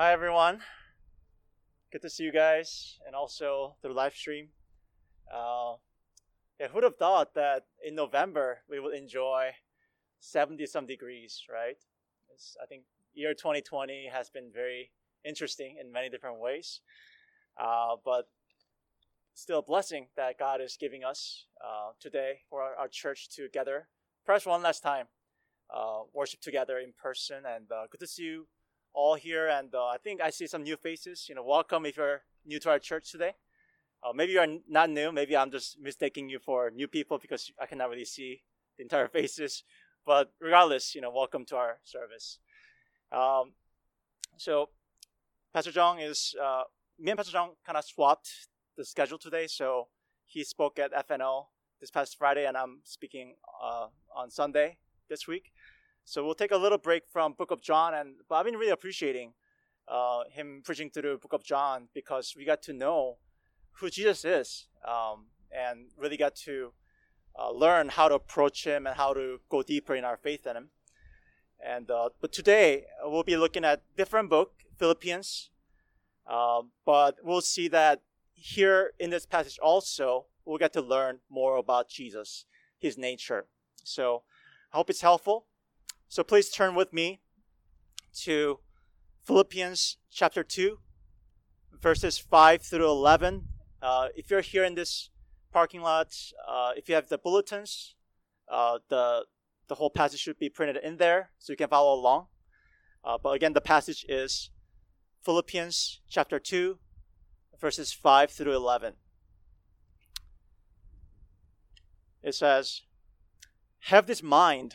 Hi, everyone. Good to see you guys, and also through live stream. Uh, yeah, who'd have thought that in November we would enjoy 70 some degrees, right? It's, I think year 2020 has been very interesting in many different ways, uh, but still a blessing that God is giving us uh, today for our, our, church together. Perhaps one last time, uh, worship together in person, and uh, good to see you all here. And uh, I think I see some new faces. You know, welcome if you're new to our church today. Uh, maybe you're not new. Maybe I'm just mistaking you for new people because I cannot really see the entire faces. But regardless, you know, welcome to our service. Um, so, Pastor Zhang is uh, me and Pastor Zhang kind of swapped the schedule today. So he spoke at FNO this past Friday, and I'm speaking uh, on Sunday this week. So we'll take a little break from Book of John, and but I've been really appreciating uh, him preaching through the Book of John because we got to know who Jesus is, um, and really got to uh, learn how to approach him and how to go deeper in our faith in him. And uh, but today we'll be looking at different book, Philippians, uh, but we'll see that here in this passage also we'll get to learn more about Jesus, his nature. So I hope it's helpful. So please turn with me to Philippians chapter 2, verses 5 through 11. Uh, if you're here in this parking lot, uh, if you have the bulletins, uh, the, the whole passage should be printed in there so you can follow along. Uh, but again, the passage is Philippians chapter 2, verses 5 through 11. It says, Have this mind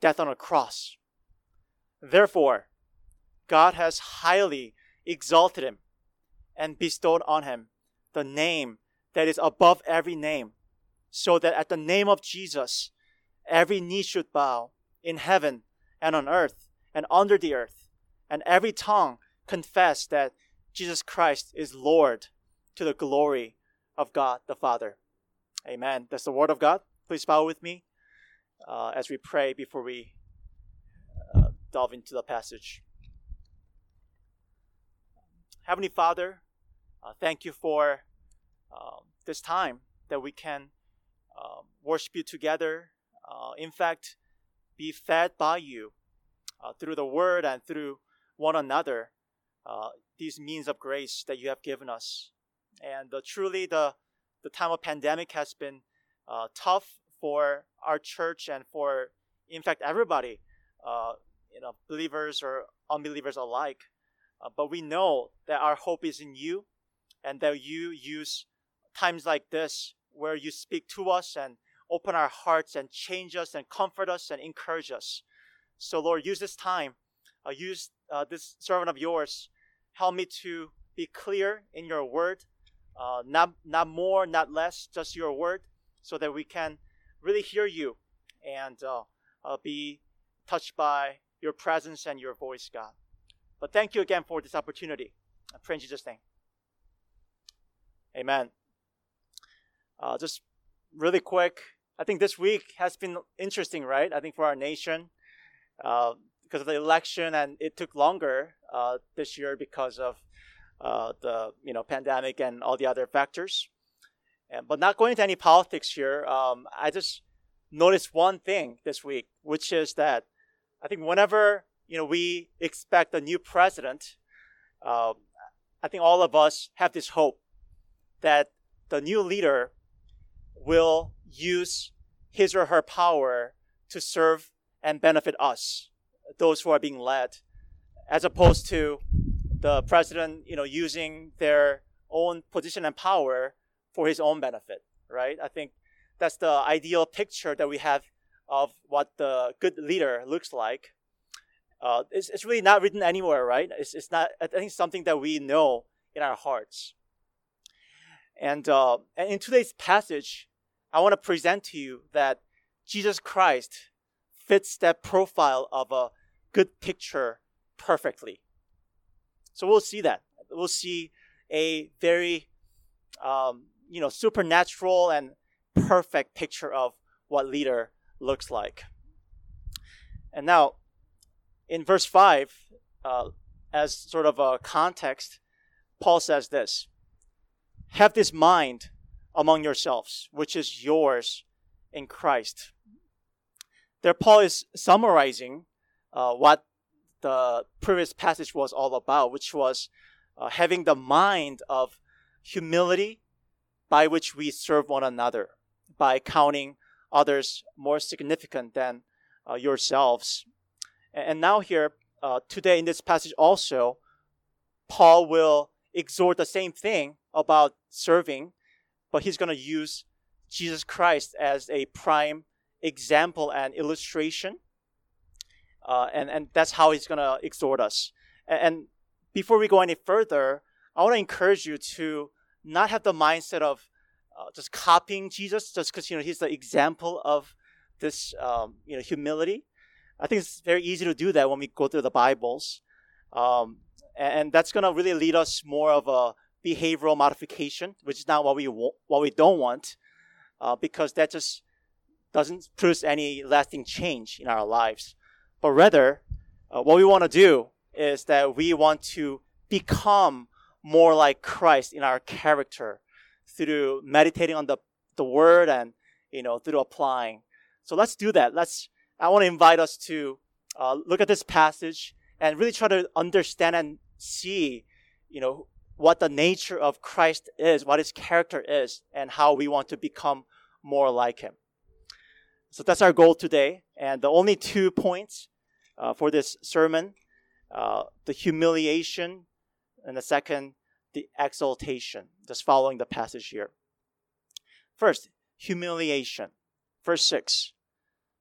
death on a cross. Therefore, God has highly exalted him and bestowed on him the name that is above every name, so that at the name of Jesus, every knee should bow in heaven and on earth and under the earth, and every tongue confess that Jesus Christ is Lord to the glory of God the Father. Amen. That's the word of God. Please bow with me uh, as we pray before we uh, delve into the passage. Heavenly Father, uh, thank you for um, this time that we can um, worship you together. Uh, in fact, be fed by you uh, through the word and through one another. Uh, these means of grace that you have given us, and truly the the time of pandemic has been tough for our church and for, in fact, everybody, uh, you know, believers or unbelievers alike. Uh, but we know that our hope is in you and that you use times like this where you speak to us and open our hearts and change us and comfort us and encourage us. So, Lord, use this time. Uh, use uh, this servant of yours. Help me to be clear in your word, uh, not, not more, not less, just your word, so that we can really hear you and uh, uh, be touched by your presence and your voice, God. But thank you again for this opportunity. I pray in Jesus' name. Amen. Uh, just really quick, I think this week has been interesting, right? I think for our nation, uh, because of the election, and it took longer uh, this year because of uh, the you know pandemic and all the other factors. And, but not going into any politics here, um, I just noticed one thing this week, which is that I think whenever you know we expect a new president, uh, I think all of us have this hope that the new leader will use his or her power to serve and benefit us, those who are being led, as opposed to the president, you know, using their own position and power for his own benefit, right? I think that's the ideal picture that we have of what the good leader looks like. uh, it's, it's really not written anywhere, right? It's, it's not, I think, something that we know in our hearts. And, uh, and in today's passage, I want to present to you that Jesus Christ fits that profile of a good picture perfectly. So we'll see that. We'll see a very, um, you know, supernatural and perfect picture of what leader looks like. And now, in verse 5, uh, as sort of a context, Paul says this Have this mind among yourselves, which is yours in Christ. There, Paul is summarizing uh, what the previous passage was all about, which was uh, having the mind of humility by which we serve one another, by counting others more significant than uh, yourselves. And now, here, uh, today in this passage, also, Paul will exhort the same thing about serving, but he's going to use Jesus Christ as a prime example and illustration. Uh, and, and that's how he's going to exhort us. And, and before we go any further, I want to encourage you to not have the mindset of uh, just copying Jesus just because you know he's the example of this um, you know humility. I think it's very easy to do that when we go through the Bibles, um, and that's going to really lead us more of a behavioral modification, which is not what we wa- what we don't want, uh, because that just doesn't produce any lasting change in our lives. But rather, uh, what we want to do is that we want to become more like Christ in our character through meditating on the, the word and you know through applying. So let's do that. Let's I want to invite us to uh, look at this passage and really try to understand and see, you know, what the nature of Christ is, what his character is, and how we want to become more like him. So that's our goal today. And the only two points uh, for this sermon uh, the humiliation, and the second, the exaltation, just following the passage here. First, humiliation. Verse 6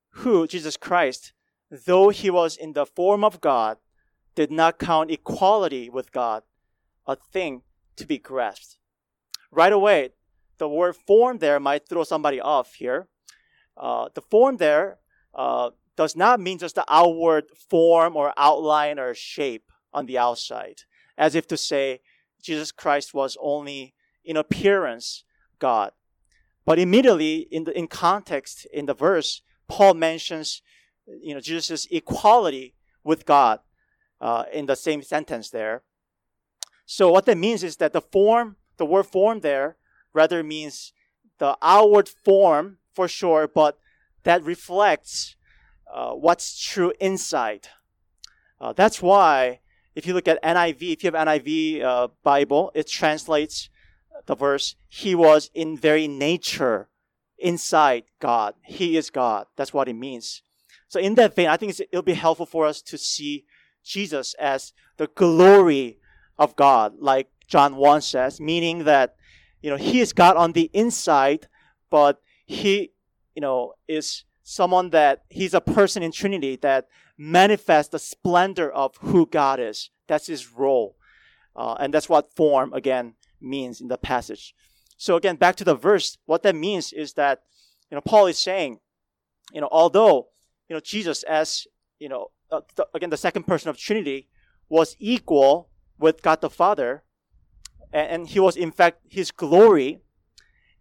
Who, Jesus Christ, though he was in the form of God, did not count equality with God a thing to be grasped. Right away, the word form there might throw somebody off here. Uh, the form there uh, does not mean just the outward form or outline or shape on the outside, as if to say Jesus Christ was only in appearance God. But immediately in the in context in the verse, Paul mentions you know Jesus' equality with God uh, in the same sentence there. So what that means is that the form, the word form there, rather means the outward form for sure, but that reflects uh, what's true inside. Uh, that's why if you look at NIV, if you have NIV uh, Bible, it translates the verse, He was in very nature inside God. He is God. That's what it means. So in that vein, I think it'll be helpful for us to see Jesus as the glory of God, like John 1 says, meaning that, you know, he is God on the inside, but he, you know, is someone that he's a person in Trinity that manifests the splendor of who God is. That's his role. Uh, and that's what form, again, means in the passage. So again, back to the verse, what that means is that, you know, Paul is saying, you know, although, you know, Jesus as, you know, uh, again, the second person of Trinity was equal with God the Father, and, and he was in fact his glory,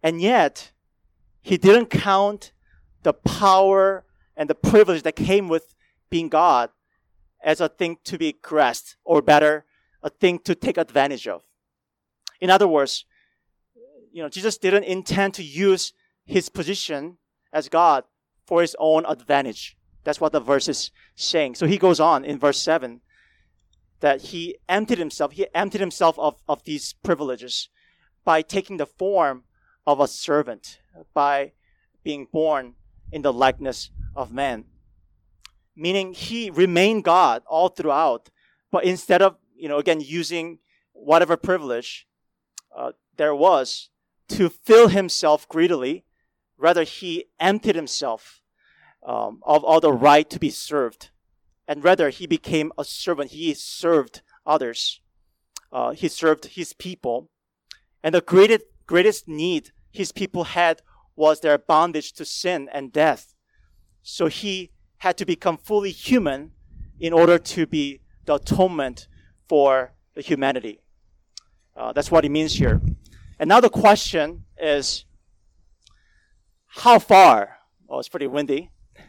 and yet he didn't count the power and the privilege that came with being God as a thing to be grasped, or better, a thing to take advantage of. In other words, you know, Jesus didn't intend to use his position as God for his own advantage. That's what the verse is saying. So he goes on in verse 7 that he emptied himself, he emptied himself of, of these privileges by taking the form of a servant, by being born in the likeness of man. Meaning he remained God all throughout, but instead of, you know, again, using whatever privilege uh, there was to fill himself greedily, rather he emptied himself um, of all the right to be served and rather he became a servant. He served others. Uh, he served his people. And the greatest, greatest need his people had was their bondage to sin and death. So he had to become fully human in order to be the atonement for the humanity. Uh, that's what it means here. And now the question is, how far? Oh, it's pretty windy.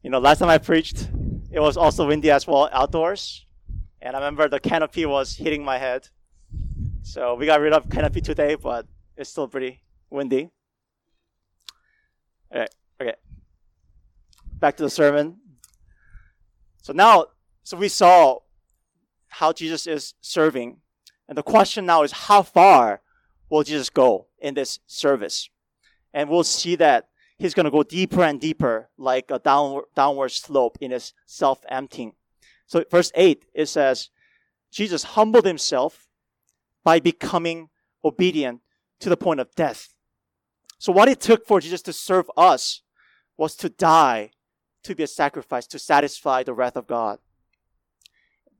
You know, last time I preached, it was also windy as well outdoors. And I remember the canopy was hitting my head. So we got rid of canopy today, but it's still pretty windy. Okay, okay. Back to the sermon. So now, so we saw how Jesus is serving. And the question now is how far will Jesus go in this service? And we'll see that he's going to go deeper and deeper, like a downward, downward slope in his self emptying. So, verse 8, it says, Jesus humbled himself by becoming obedient to the point of death. So, what it took for Jesus to serve us was to die to be a sacrifice to satisfy the wrath of God.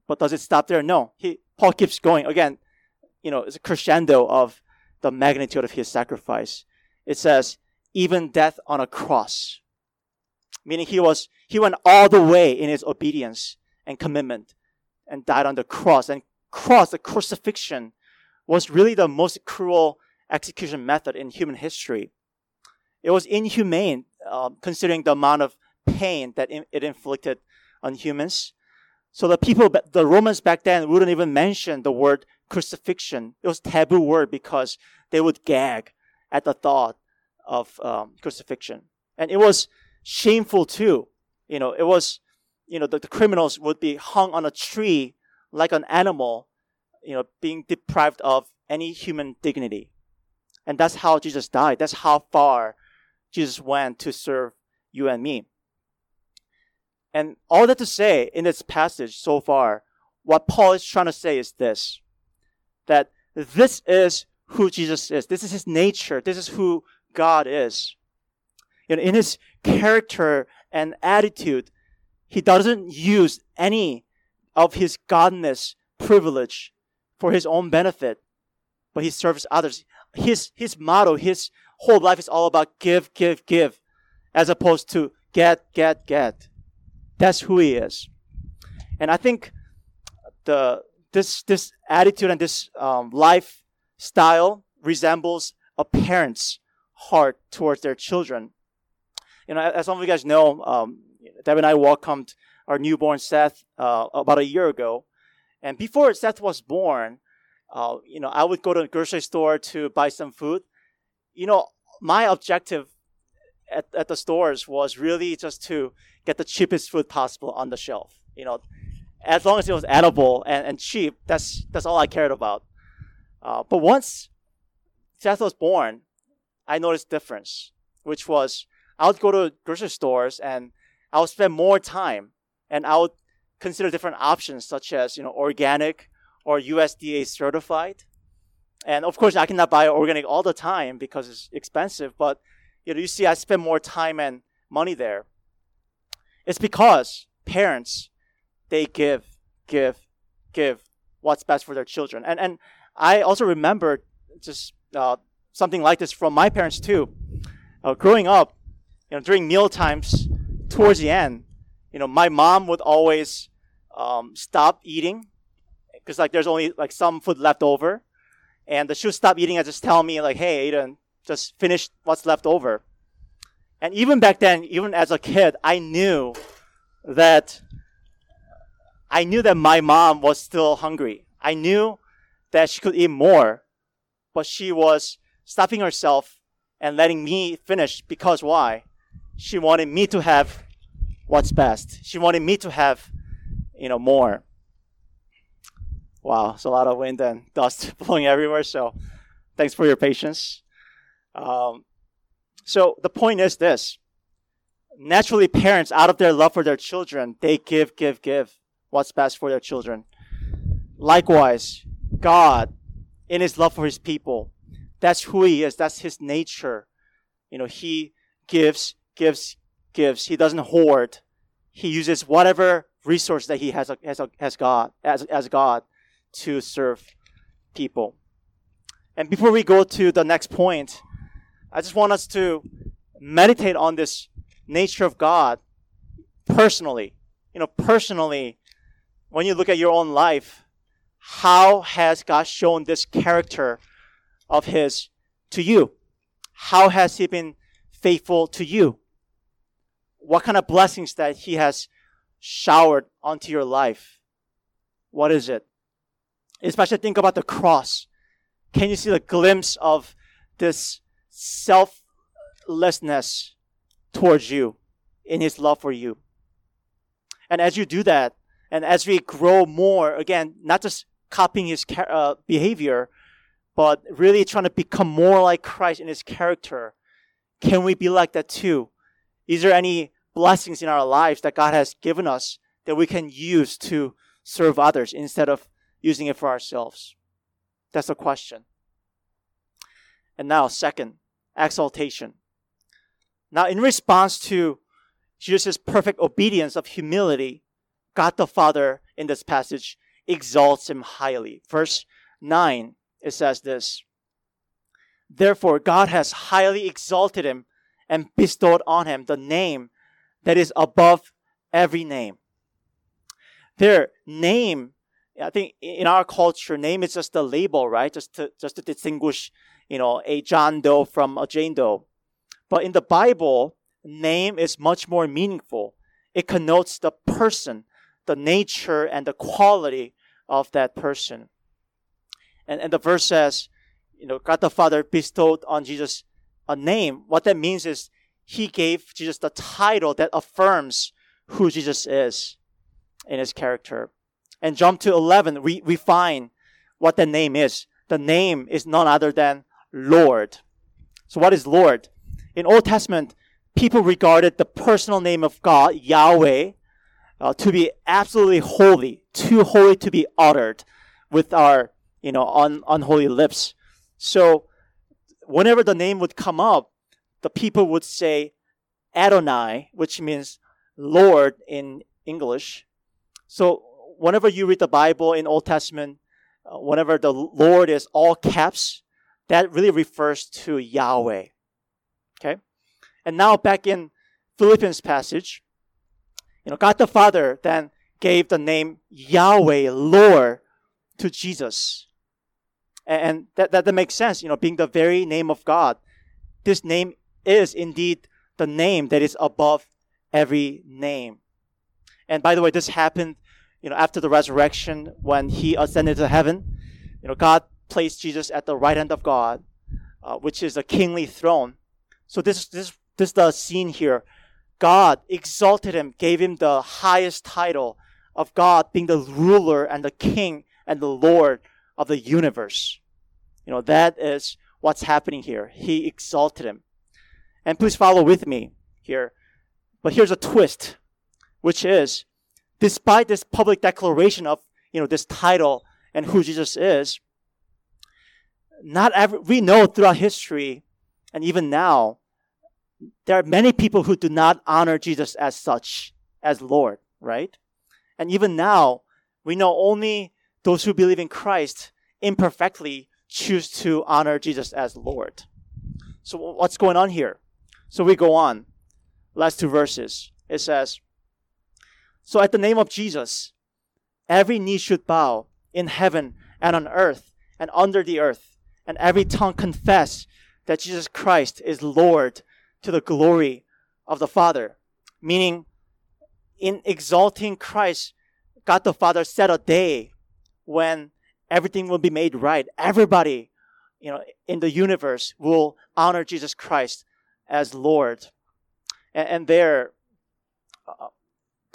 But does it stop there? No. He, Paul keeps going. Again, you know, it's a crescendo of the magnitude of his sacrifice. It says, even death on a cross. Meaning he was, he went all the way in his obedience and commitment and died on the cross. And cross, the crucifixion, was really the most cruel execution method in human history. It was inhumane, uh, considering the amount of pain that it inflicted on humans. So the people, the Romans back then wouldn't even mention the word crucifixion. It was taboo word because they would gag at the thought of um, crucifixion. And it was shameful too. You know, it was, you know, the, the criminals would be hung on a tree like an animal, you know, being deprived of any human dignity. And that's how Jesus died. That's how far Jesus went to serve you and me. And all that to say in this passage so far, what Paul is trying to say is this that this is who Jesus is. This is his nature. This is who God is. You know, in his character and attitude, he doesn't use any of his godness privilege for his own benefit, but he serves others. His, his motto, his whole life is all about give, give, give, as opposed to get, get, get. That's who he is. And I think the, this, this attitude and this um, lifestyle resembles a parent's heart towards their children. You know, as some of you guys know, um, Deb and I welcomed our newborn Seth uh, about a year ago. And before Seth was born, uh, you know, I would go to the grocery store to buy some food. You know, my objective at, at the stores was really just to get the cheapest food possible on the shelf. You know, as long as it was edible and, and cheap, that's that's all I cared about. Uh, but once Seth was born, I noticed difference, which was I would go to grocery stores and I would spend more time and I would consider different options such as you know organic or USDA certified. And of course, I cannot buy organic all the time because it's expensive. But you know, you see, I spend more time and money there. It's because parents they give, give, give what's best for their children. And and I also remember just uh, something like this from my parents too. Uh, growing up, you know, during meal times, towards the end, you know, my mom would always um, stop eating because like there's only like some food left over, and the she would stop eating and just tell me like, "Hey, Aiden, just finish what's left over." And even back then, even as a kid, I knew that I knew that my mom was still hungry. I knew that she could eat more, but she was stopping herself and letting me finish because why? She wanted me to have what's best. She wanted me to have, you know, more. Wow, it's a lot of wind and dust blowing everywhere. So, thanks for your patience. Um, so the point is this: naturally, parents, out of their love for their children, they give, give, give what's best for their children. Likewise, God, in His love for His people, that's who He is. That's His nature. You know, He gives, gives, gives. He doesn't hoard. He uses whatever resource that he has as, God as, as God to serve people. And before we go to the next point, I just want us to meditate on this nature of God personally. You know, personally, when you look at your own life, how has God shown this character of His to you? How has He been faithful to you? What kind of blessings that He has showered onto your life? What is it? Especially think about the cross. Can you see the glimpse of this selflessness towards you in His love for you? And as you do that, and as we grow more, again, not just copying his uh, behavior, but really trying to become more like Christ in his character, can we be like that too? Is there any blessings in our lives that God has given us that we can use to serve others instead of using it for ourselves? That's the question. And now, second, exaltation. Now, in response to Jesus' perfect obedience of humility, God the Father in this passage exalts him highly. Verse 9, it says this Therefore, God has highly exalted him and bestowed on him the name that is above every name. Their name, I think in our culture, name is just a label, right? Just to, just to distinguish, you know, a John Doe from a Jane Doe. But in the Bible, name is much more meaningful. It connotes the person, the nature and the quality of that person. And, and the verse says, you know, God the Father bestowed on Jesus a name. What that means is he gave Jesus the title that affirms who Jesus is in his character. And jump to 11, we, we find what the name is. The name is none other than Lord. So what is Lord? In Old Testament, people regarded the personal name of God, Yahweh, uh, to be absolutely holy, too holy to be uttered with our, you know, un- unholy lips. So, whenever the name would come up, the people would say Adonai, which means Lord in English. So, whenever you read the Bible in Old Testament, uh, whenever the Lord is all caps, that really refers to Yahweh. Okay? And now back in Philippians passage, you know, God the Father then gave the name Yahweh, Lord, to Jesus. And that, that, that makes sense, you know, being the very name of God. This name is indeed the name that is above every name. And by the way, this happened, you know, after the resurrection when he ascended to heaven. You know, God placed Jesus at the right hand of God, uh, which is a kingly throne. So this, this, this is the scene here God exalted him, gave him the highest title of God being the ruler and the king and the Lord of the universe. You know, that is what's happening here. He exalted him. And please follow with me here. But here's a twist, which is despite this public declaration of, you know, this title and who Jesus is, not every, we know throughout history and even now there are many people who do not honor Jesus as such, as Lord, right? And even now, we know only those who believe in Christ imperfectly choose to honor Jesus as Lord. So what's going on here? So we go on. Last two verses. It says, So at the name of Jesus, every knee should bow in heaven and on earth and under the earth, and every tongue confess that Jesus Christ is Lord to the glory of the Father. Meaning, in exalting Christ, God the Father set a day when everything will be made right. Everybody, you know, in the universe will honor Jesus Christ as Lord. And, and there, uh,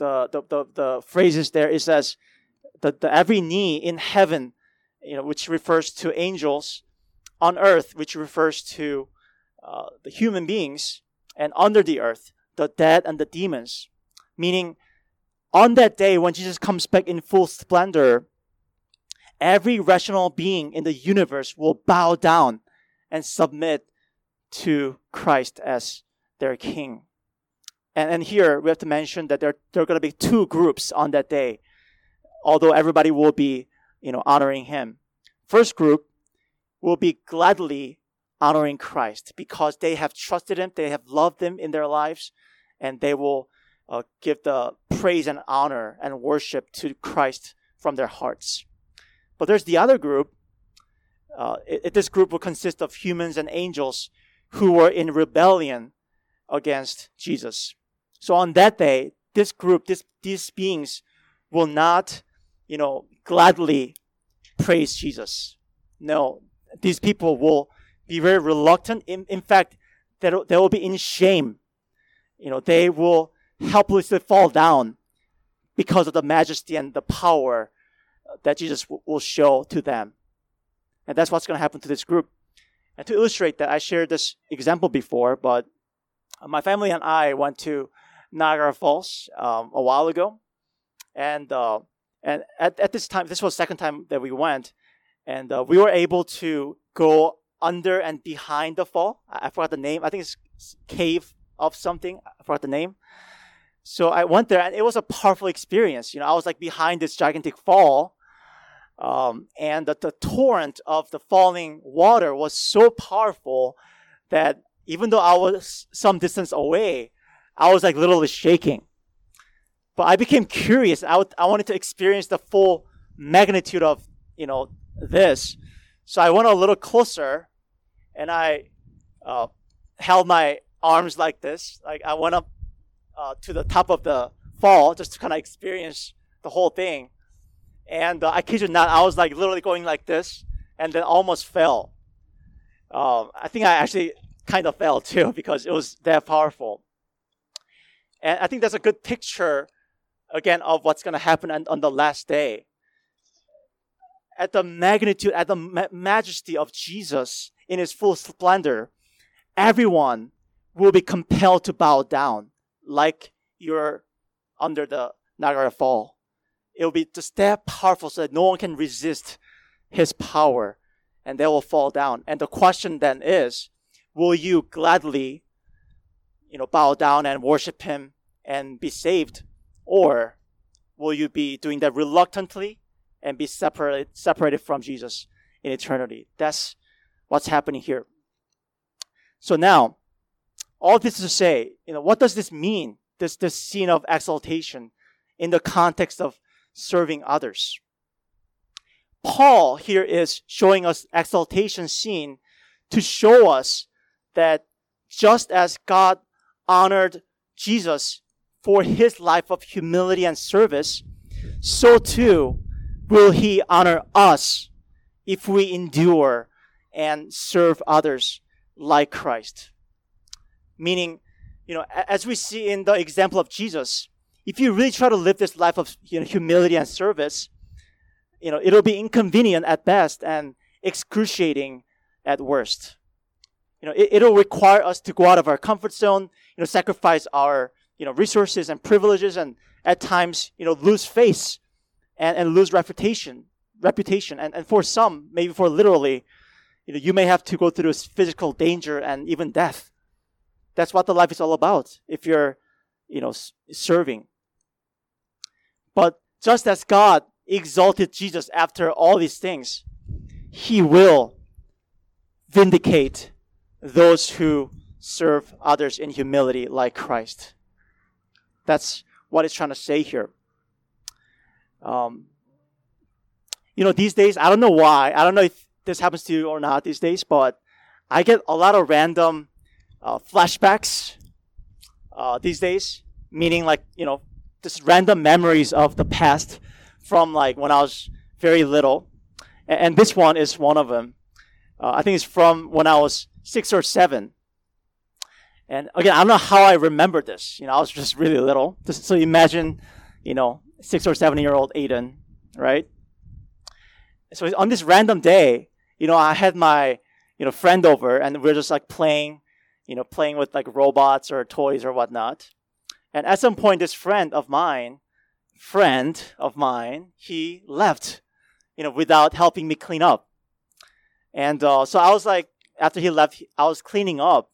the, the, the, the phrases there it says, the, the every knee in heaven, you know, which refers to angels, on earth, which refers to uh, the human beings, and under the earth, the dead and the demons. Meaning, on that day when Jesus comes back in full splendor, every rational being in the universe will bow down and submit to Christ as their king. And, and here we have to mention that there, there are going to be two groups on that day, although everybody will be, you know, honoring him. First group will be gladly honoring Christ because they have trusted him, they have loved him in their lives, and they will uh, give the praise and honor and worship to Christ from their hearts. But there's the other group. Uh, it, this group will consist of humans and angels who were in rebellion against Jesus. So on that day, this group, this, these beings will not, you know, gladly praise Jesus. No, these people will be very reluctant. In, in fact, they, will be in shame. You know, they will helplessly fall down because of the majesty and the power uh, that Jesus w- will show to them. And that's what's going to happen to this group. And to illustrate that, I shared this example before, but uh, my family and I went to Niagara Falls um, a while ago. And, uh, and at, at this time, this was the second time that we went, and uh, we were able to go under and behind the fall. I, I forgot the name. I think it's Cave of something. I forgot the name. So I went there, and it was a powerful experience. You know, I was like behind this gigantic fall, um, and the, the torrent of the falling water was so powerful that even though I was some distance away, I was like literally shaking. But I became curious. I, I wanted to experience the full magnitude of you know this. So I went a little closer, and I uh, held my arms like this. Like I went up uh, to the top of the fall just to kind of experience the whole thing. And uh, I kid you not, I was like literally going like this, and then almost fell. Um, I think I actually kind of fell too because it was that powerful. And I think that's a good picture, again, of what's going to happen on, on, the last day. At the magnitude, at the ma- majesty of Jesus in his full splendor, everyone will be compelled to bow down like you're under the Niagara Fall. It will be just that powerful so that no one can resist his power and they will fall down. And the question then is, will you gladly, you know, bow down and worship him and be saved? Or will you be doing that reluctantly and be separated, separated from Jesus in eternity? That's what's happening here. So now, all this to say, you know, what does this mean? This, this scene of exaltation in the context of serving others. Paul here is showing us exaltation scene to show us that just as God honored Jesus for his life of humility and service, so too will he honor us if we endure and serve others like Christ. Meaning, you know, as we see in the example of Jesus, if you really try to live this life of you know, humility and service, you know, it'll be inconvenient at best and excruciating at worst. You know, it, will require us to go out of our comfort zone, you know, sacrifice our, you know, resources and privileges and at times, you know, lose face and, and lose reputation, reputation. And, and for some, maybe for literally, you know, you may have to go through physical danger and even death. That's what the life is all about. If you're, you know, serving. But just as God exalted Jesus after all these things, He will vindicate those who serve others in humility like Christ. That's what it's trying to say here. Um, you know, these days, I don't know why. I don't know if this happens to you or not these days, but I get a lot of random uh, flashbacks uh, these days, meaning like you know just random memories of the past from like when I was very little, and, and this one is one of them. Uh, I think it's from when I was six or seven. And again, I don't know how I remember this. You know, I was just really little. Just, so imagine, you know, six or seven year old Aiden, right? So on this random day, you know, I had my, you know, friend over and we we're just like playing you know, playing with like robots or toys or whatnot. And at some point, this friend of mine, friend of mine, he left, you know, without helping me clean up. And uh, so I was like, after he left, I was cleaning up,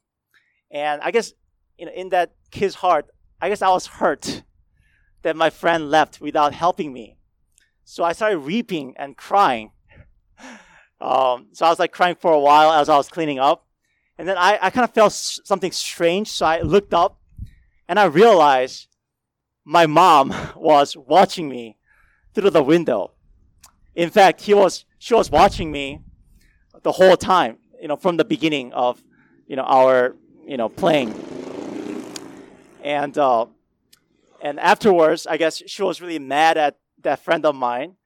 and I guess, you know, in that kid's heart, I guess I was hurt that my friend left without helping me. So I started weeping and crying. Um, so I was like crying for a while as I was cleaning up. And then I, I kind of felt something strange. So I looked up and I realized my mom was watching me through the window. In fact, he was, she was watching me the whole time, you know, from the beginning of, you know, our, you know, playing. And, uh, and afterwards, I guess she was really mad at that friend of mine.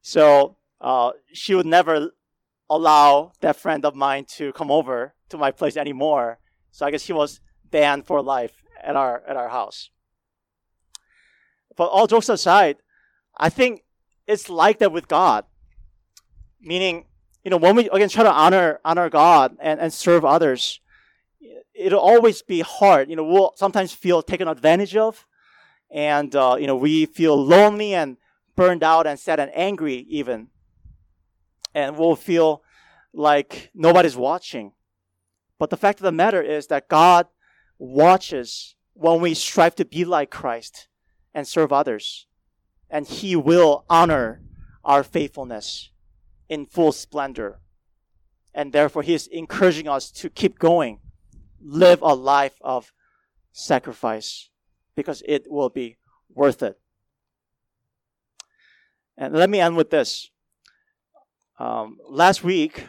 So, uh, she would never allow that friend of mine to come over to my place anymore. So I guess he was banned for life at our at our house. But all jokes aside, I think it's like that with God. Meaning, you know, when we again try to honor honor God and, and serve others, it'll always be hard. You know, we'll sometimes feel taken advantage of, and uh, you know, we feel lonely and burned out and sad and angry even and we'll feel like nobody's watching. But the fact of the matter is that God watches when we strive to be like Christ and serve others. And He will honor our faithfulness in full splendor. And therefore, He is encouraging us to keep going, live a life of sacrifice, because it will be worth it. And let me end with this. Um, last week,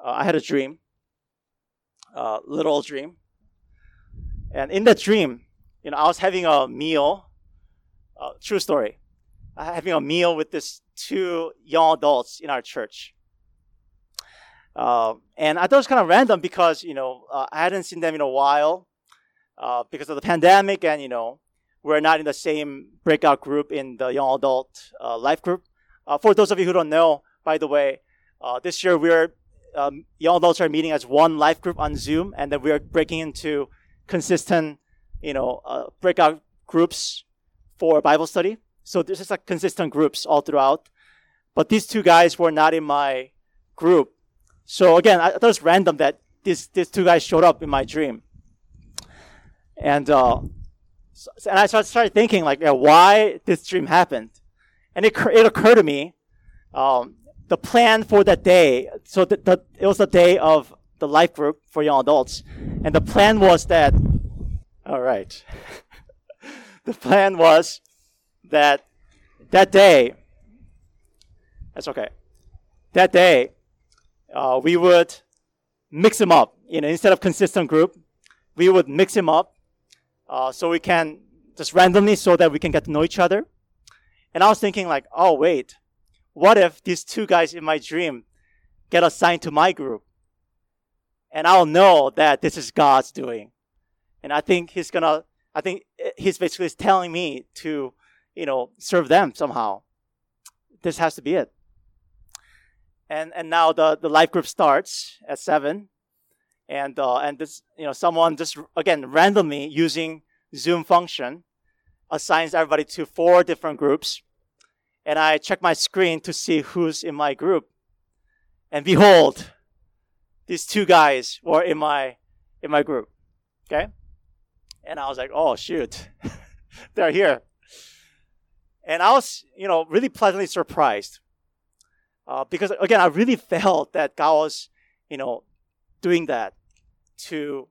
uh, I had a dream, a little dream. And in that dream, you know, I was having a meal, uh, true story, I having a meal with this two young adults in our church. Uh, and I thought it was kind of random because, you know, uh, I hadn't seen them in a while uh, because of the pandemic and, you know, we're not in the same breakout group in the young adult uh, life group. Uh, for those of you who don't know, by the way, uh, this year we're um, young adults are meeting as one life group on Zoom, and then we're breaking into consistent, you know, breakout groups for Bible study. So this is like consistent groups all throughout. But these two guys were not in my group. So again, I thought it was random that these these two guys showed up in my dream. And uh, so, and I started thinking like, yeah, why this dream happened, and it it occurred to me. Um, the plan for that day. So the, the, it was the day of the life group for young adults, and the plan was that. All right. the plan was that that day. That's okay. That day, uh, we would mix them up. You know, instead of consistent group, we would mix them up, uh, so we can just randomly, so that we can get to know each other. And I was thinking like, oh wait, what if these two guys in my dream get assigned to my group? And I'll know that this is God's doing. And I think he's gonna, I think he's basically telling me to, you know, serve them somehow. This has to be it. And, and now the, the life group starts at seven. And, uh, and this, you know, someone just, again, randomly using Zoom function assigns everybody to four different groups and I check my screen to see who's in my group. And behold, these two guys were in my in my group. Okay? And I was like, oh shoot, they're here. And I was, you know, really pleasantly surprised. Uh, because again, I really felt that God was, you know, doing that to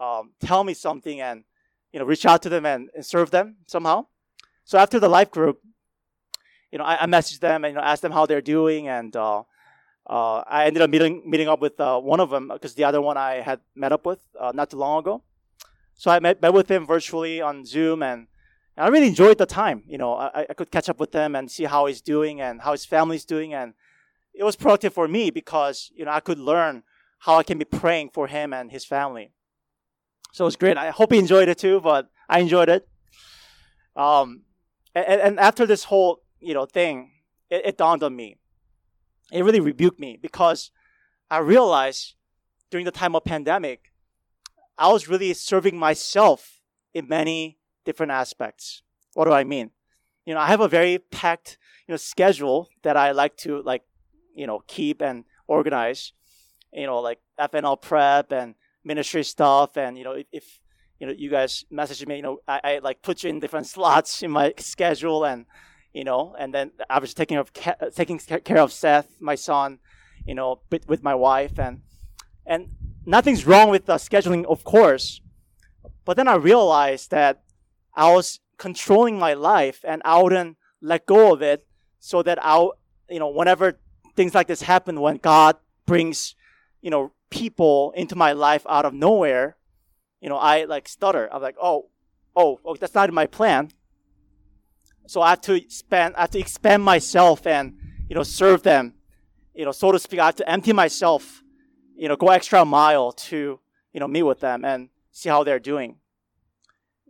um, tell me something and, you know, reach out to them and, and serve them somehow. So after the life group, you know, I, I messaged them and you know, asked them how they're doing, and uh, uh, I ended up meeting meeting up with uh, one of them because the other one I had met up with uh, not too long ago. So I met, met with him virtually on Zoom, and, and I really enjoyed the time. You know, I, I could catch up with him and see how he's doing and how his family's doing, and it was productive for me because you know I could learn how I can be praying for him and his family. So it was great. I hope he enjoyed it too, but I enjoyed it. Um, and, and after this whole you know thing, it, it dawned on me. It really rebuked me because I realized during the time of pandemic, I was really serving myself in many different aspects. What do I mean? You know, I have a very packed, you know, schedule that I like to like, you know, keep and organize. You know, like FNL prep and ministry stuff, and you know, if you know, you guys messaged me. You know, I, I like put you in different slots in my schedule, and you know, and then I was taking of taking care of Seth, my son, you know, with, with my wife, and and nothing's wrong with the scheduling, of course. But then I realized that I was controlling my life, and I wouldn't let go of it, so that I'll, you know, whenever things like this happen, when God brings, you know, people into my life out of nowhere, you know, I like stutter. I'm like, oh, oh, oh, that's not my plan. So I have to spend, I have to expand myself and, you know, serve them. You know, so to speak, I have to empty myself, you know, go extra mile to, you know, meet with them and see how they're doing.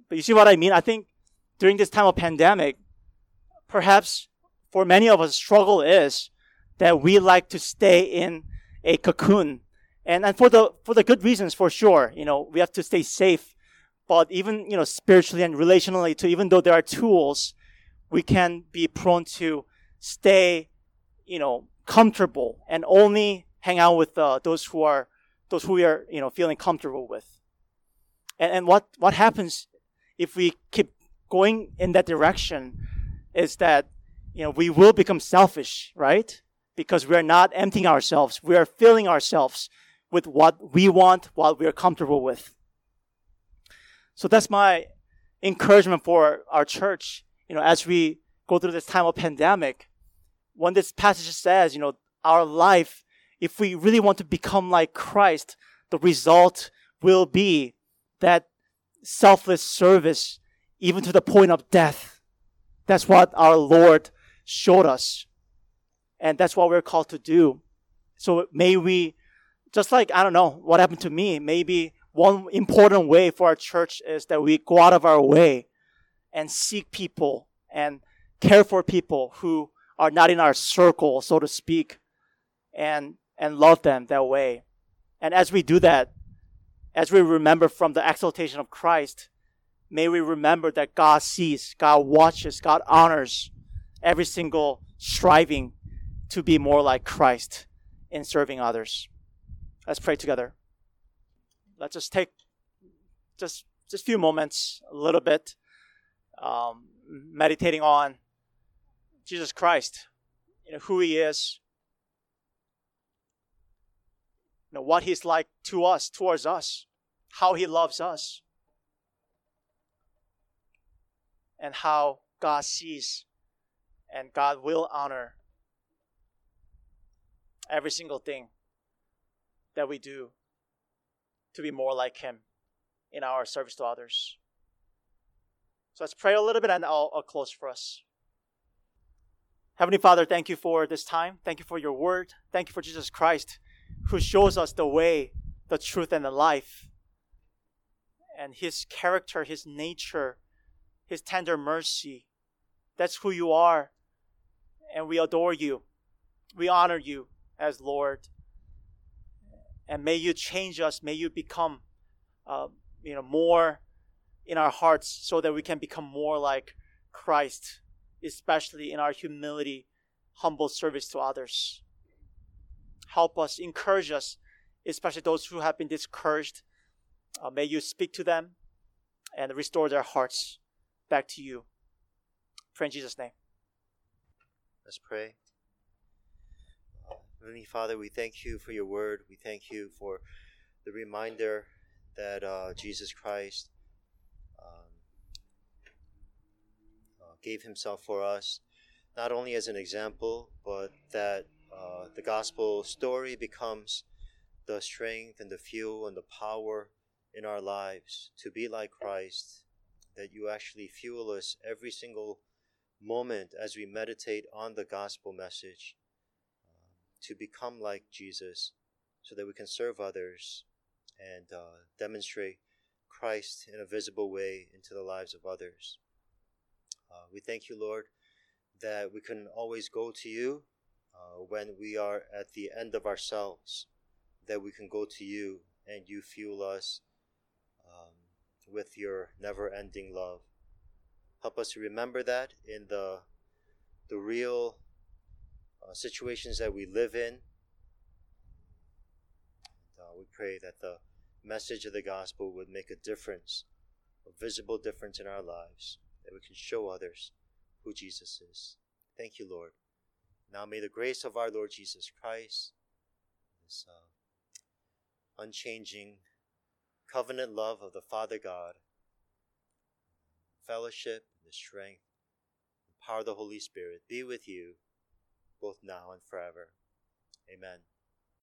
But you see what I mean? I think during this time of pandemic, perhaps for many of us, struggle is that we like to stay in a cocoon. And and for the for the good reasons for sure you know we have to stay safe. But even you know spiritually and relationally too even though there are tools we can be prone to stay you know comfortable and only hang out with uh, those who are those who we are you know feeling comfortable with. And, and what what happens if we keep going in that direction is that you know we will become selfish right because we are not emptying ourselves we are filling ourselves with what we want, what we're comfortable with. So that's my encouragement for our church. You know, as we go through this time of pandemic, when this passage says, you know, our life, if we really want to become like Christ, the result will be that selfless service, even to the point of death. That's what our Lord showed us. And that's what we're called to do. So may we just like, I don't know, what happened to me, maybe one important way for our church is that we go out of our way and seek people and care for people who are not in our circle, so to speak, and, and love them that way. And as we do that, as we remember from the exaltation of Christ, may we remember that God sees, God watches, God honors every single striving to be more like Christ in serving others. Let's pray together. Let's just take just just a few moments, a little bit, um, meditating on Jesus Christ, you know who He is, you know what He's like to us, towards us, how He loves us, and how God sees and God will honor every single thing that we do to be more like Him in our service to others. So let's pray a little bit and I'll, I'll close for us. Heavenly Father, thank you for this time. Thank you for your word. Thank you for Jesus Christ who shows us the way, the truth, and the life. And his character, his nature, his tender mercy. That's who you are. And we adore you. We honor you as Lord. And may you change us. May you become, uh, you know, more in our hearts so that we can become more like Christ, especially in our humility, humble service to others. Help us, encourage us, especially those who have been discouraged. Uh, may you speak to them and restore their hearts back to you. Pray in Jesus' name. Let's pray. Heavenly Father, we thank you for your word. We thank you for the reminder that uh, Jesus Christ um, uh, gave himself for us, not only as an example, but that uh, the gospel story becomes the strength and the fuel and the power in our lives to be like Christ, that you actually fuel us every single moment as we meditate on the gospel message to become like Jesus so that we can serve others and uh, demonstrate Christ in a visible way into the lives of others. Uh, we thank you, Lord, that we can always go to you uh, when we are at the end of ourselves, that we can go to you and you fuel us um, with your never ending love. Help us to remember that in the, the real uh, situations that we live in. And, uh, we pray that the message of the gospel would make a difference a visible difference in our lives, that we can show others who Jesus is. Thank you, Lord. Now may the grace of our Lord Jesus Christ, this uh, unchanging covenant love of the Father God, fellowship, the strength, the power of the Holy Spirit be with you both now and forever. Amen.